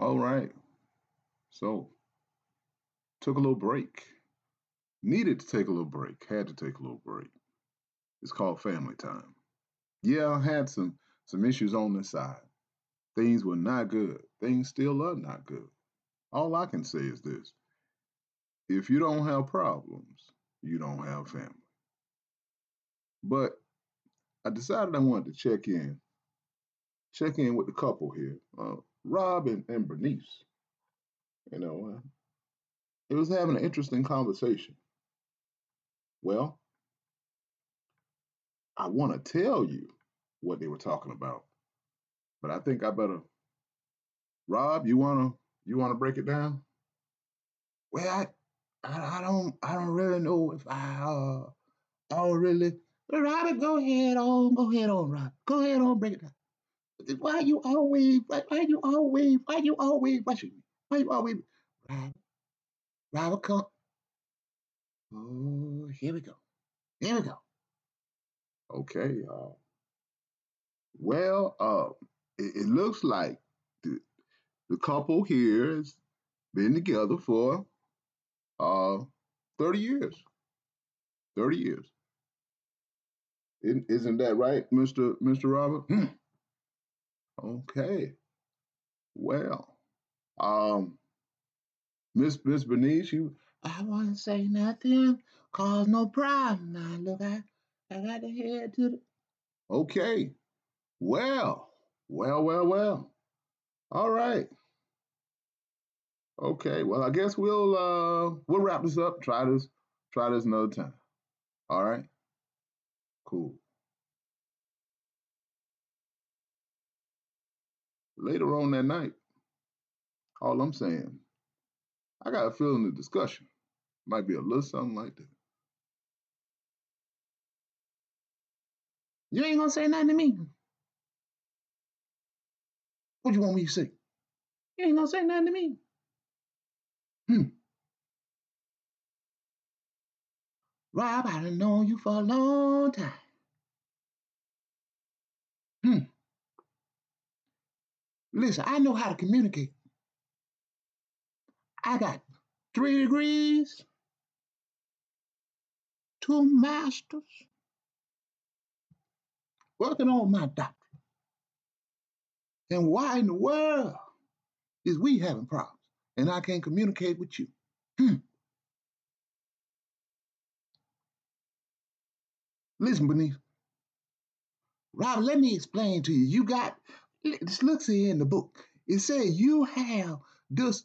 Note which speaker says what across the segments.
Speaker 1: All right. So, took a little break. Needed to take a little break. Had to take a little break. It's called family time. Yeah, I had some some issues on this side. Things were not good. Things still are not good. All I can say is this. If you don't have problems, you don't have family. But I decided I wanted to check in, check in with the couple here, uh, Rob and, and Bernice. You know, uh, it was having an interesting conversation. Well, I want to tell you what they were talking about, but I think I better. Rob, you wanna you wanna break it down? Well, I I, I don't I don't really know if I uh I don't really. But Robert, go ahead on, go ahead on, Rob. Go ahead on, break it down. Why are you always, why, why you always, why are you always rushing me? Why you always, Robert, Robert, come. Oh, here we go. Here we go. Okay. Uh, well, uh, it, it looks like the, the couple here has been together for uh 30 years. 30 years. Isn't, isn't that right, Mr. Mr. Robert? Okay. Well, um, Miss Miss Bernice, you I want to say nothing, cause no problem. Now look, I I got to head to the. Okay. Well, well, well, well. All right. Okay. Well, I guess we'll uh we'll wrap this up. Try this. Try this another time. All right. Cool. Later on that night, all I'm saying, I got a feeling the discussion might be a little something like that. You ain't gonna say nothing to me. What you want me to say? You ain't gonna say nothing to me. Hmm. Rob, I done known you for a long time. Hmm. Listen, I know how to communicate. I got three degrees, two masters, working on my doctorate. And why in the world is we having problems and I can't communicate with you? Hmm. Listen, Bernice. Rob, let me explain to you. You got this looks here in the book. It says you have this.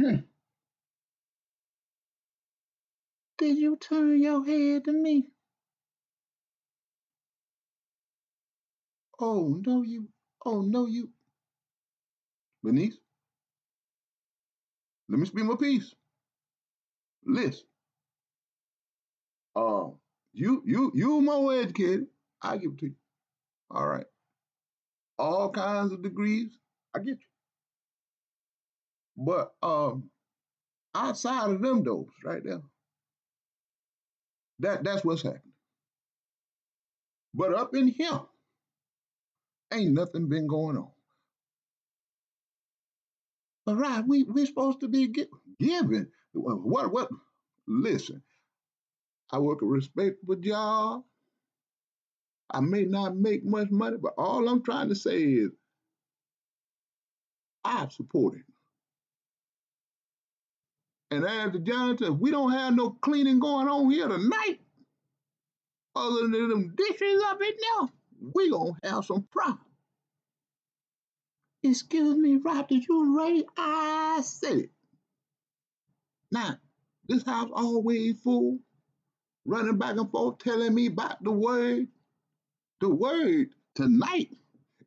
Speaker 1: Hmm. Did you turn your head to me? Oh no, you. Oh no, you. Bernice, let me speak my piece. Listen. Uh, you you you more educated. I give it to you. All right. All kinds of degrees. I get you. But um, outside of them doors, right there, that that's what's happening. But up in here, ain't nothing been going on. But right, we we supposed to be gi- giving. What what? Listen, I work a respectable job. I may not make much money, but all I'm trying to say is I support it. And as the we don't have no cleaning going on here tonight, other than them dishes up in there, we gonna have some problems. Excuse me, Rob, did you raise? I said it. Now, this house always full, running back and forth, telling me about the word. The word tonight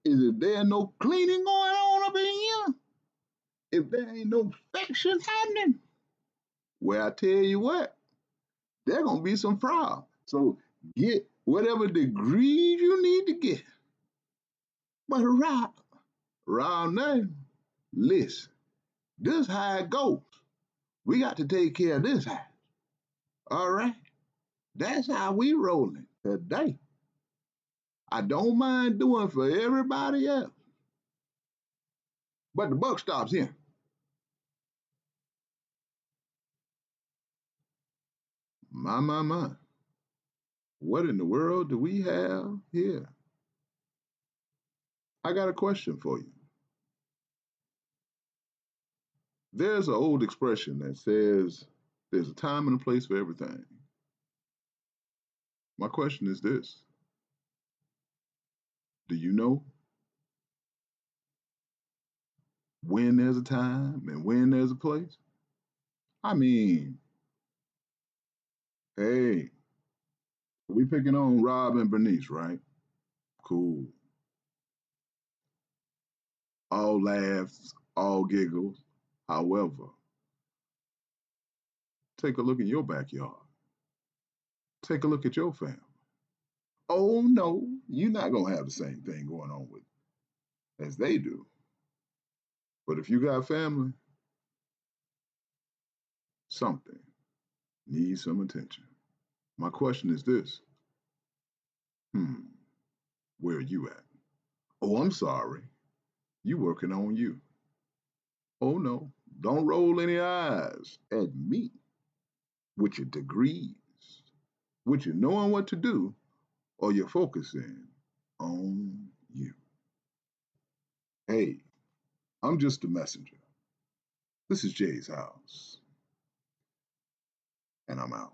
Speaker 1: is if there ain't no cleaning going on up in here, if there ain't no affection happening, well, I tell you what, there gonna be some problems. So get whatever degrees you need to get. But Rob, Rob, now, listen, this how it goes. We got to take care of this house. All right? That's how we rolling today. I don't mind doing for everybody else. But the buck stops here. My, my, my. What in the world do we have here? I got a question for you. There's an old expression that says there's a time and a place for everything. My question is this Do you know when there's a time and when there's a place? I mean, hey, we picking on Rob and Bernice, right? Cool. All laughs, all giggles. However, take a look in your backyard. Take a look at your family. Oh no, you're not gonna have the same thing going on with as they do. But if you got family, something needs some attention. My question is this. Hmm, where are you at? Oh, I'm sorry. You working on you. Oh no, don't roll any eyes at me with your degrees, with your knowing what to do, or you're focusing on you. Hey, I'm just a messenger. This is Jay's house, and I'm out.